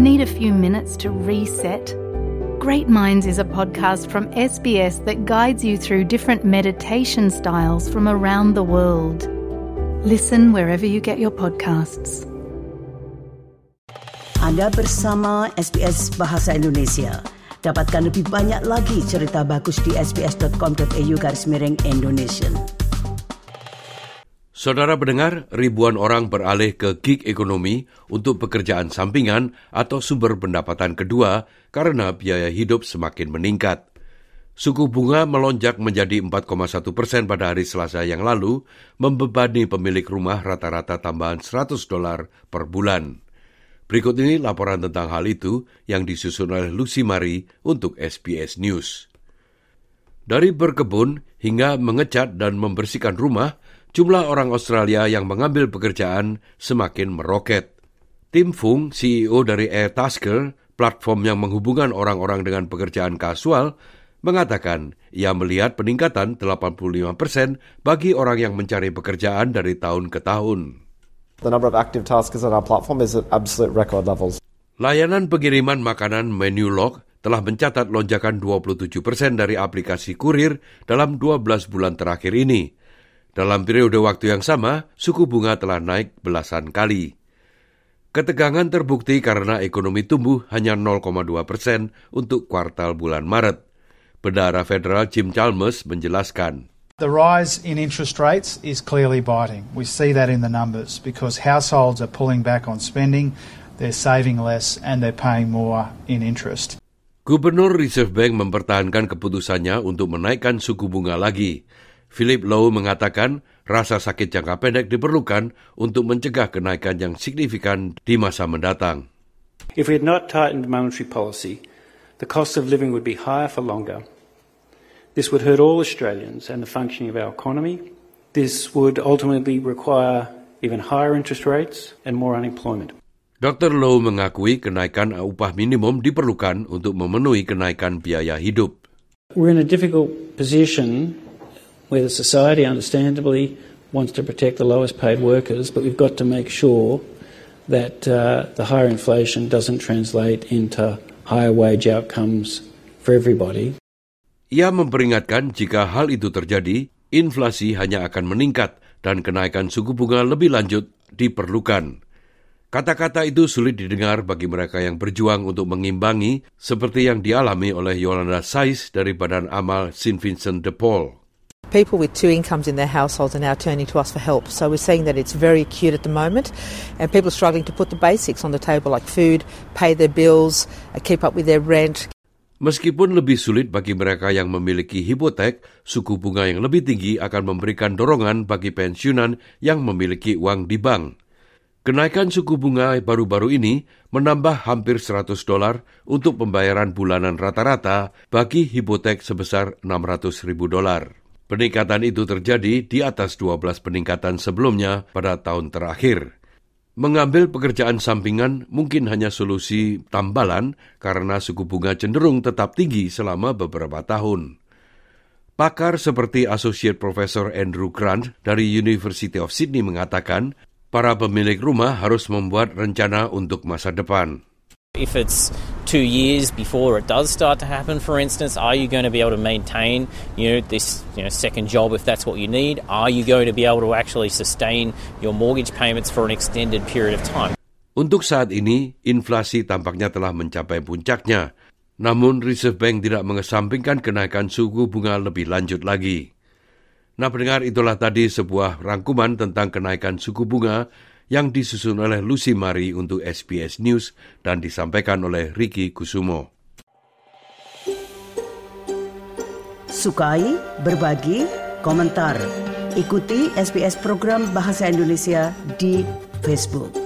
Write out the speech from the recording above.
Need a few minutes to reset? Great Minds is a podcast from SBS that guides you through different meditation styles from around the world. Listen wherever you get your podcasts. Anda bersama SBS Bahasa Indonesia. Dapatkan lebih banyak lagi cerita bagus di sbs.com.au garis miring Indonesia. Saudara pendengar, ribuan orang beralih ke gig ekonomi untuk pekerjaan sampingan atau sumber pendapatan kedua karena biaya hidup semakin meningkat. Suku bunga melonjak menjadi 4,1 persen pada hari Selasa yang lalu, membebani pemilik rumah rata-rata tambahan 100 dolar per bulan. Berikut ini laporan tentang hal itu yang disusun oleh Lucy Mari untuk SBS News. Dari berkebun hingga mengecat dan membersihkan rumah, jumlah orang Australia yang mengambil pekerjaan semakin meroket. Tim Fung, CEO dari Airtasker, platform yang menghubungkan orang-orang dengan pekerjaan kasual, mengatakan ia melihat peningkatan 85 persen bagi orang yang mencari pekerjaan dari tahun ke tahun. The number of active taskers on our platform is at absolute record levels. Layanan pengiriman makanan Menulog telah mencatat lonjakan 27 persen dari aplikasi kurir dalam 12 bulan terakhir ini. Dalam periode waktu yang sama, suku bunga telah naik belasan kali. Ketegangan terbukti karena ekonomi tumbuh hanya 0,2 persen untuk kuartal bulan Maret. Bendara Federal Jim Chalmers menjelaskan. The rise in interest rates is clearly biting. We see that in the numbers because households are pulling back on spending, they're saving less, and they're paying more in interest. Gubernur Reserve Bank mempertahankan keputusannya untuk menaikkan suku bunga lagi. Philip Lowe mengatakan rasa sakit jangka pendek diperlukan untuk mencegah kenaikan yang signifikan di masa mendatang. If we had not tightened monetary policy, the cost of living would be higher for longer. This would hurt all Australians and the functioning of our economy. This would ultimately require even higher interest rates and more unemployment. Dr. Lowe mengakui kenaikan upah minimum diperlukan untuk memenuhi kenaikan biaya hidup. We're in a difficult position where the society understandably wants to protect the lowest paid workers, but we've got to make sure that uh, the higher inflation doesn't translate into higher wage outcomes for everybody. Ia memperingatkan jika hal itu terjadi, inflasi hanya akan meningkat dan kenaikan suku bunga lebih lanjut diperlukan. Kata-kata itu sulit didengar bagi mereka yang berjuang untuk mengimbangi seperti yang dialami oleh Yolanda Sais dari Badan Amal St. Vincent de Paul. People with two incomes in their households are now turning to us for help. So we're seeing that it's very acute at the moment, and people are struggling to put the basics on the table like food, pay their bills, uh, keep up with their rent. Meskipun lebih sulit bagi mereka yang memiliki hipotek, suku bunga yang lebih tinggi akan memberikan dorongan bagi pensiunan yang memiliki uang di bank. Kenaikan suku bunga baru-baru ini menambah hampir 100 dolar untuk pembayaran bulanan rata-rata bagi hipotek sebesar 600 ribu dolar. Peningkatan itu terjadi di atas 12 peningkatan sebelumnya pada tahun terakhir. Mengambil pekerjaan sampingan mungkin hanya solusi tambalan karena suku bunga cenderung tetap tinggi selama beberapa tahun. Pakar seperti Associate Professor Andrew Grant dari University of Sydney mengatakan, para pemilik rumah harus membuat rencana untuk masa depan. If it's two years before it does start to happen, for instance, are you going to be able to maintain, you know, this you know, second job if that's what you need? Are you going to be able to actually sustain your mortgage payments for an extended period of time? Untuk saat ini, inflasi tampaknya telah mencapai puncaknya. Namun, Reserve Bank tidak mengesampingkan kenaikan suku bunga lebih lanjut lagi. Nah, pendengar, itulah tadi sebuah rangkuman tentang kenaikan suku bunga yang disusun oleh Lucy Mari untuk SBS News dan disampaikan oleh Ricky Kusumo. Sukai, berbagi, komentar. Ikuti SBS program Bahasa Indonesia di Facebook.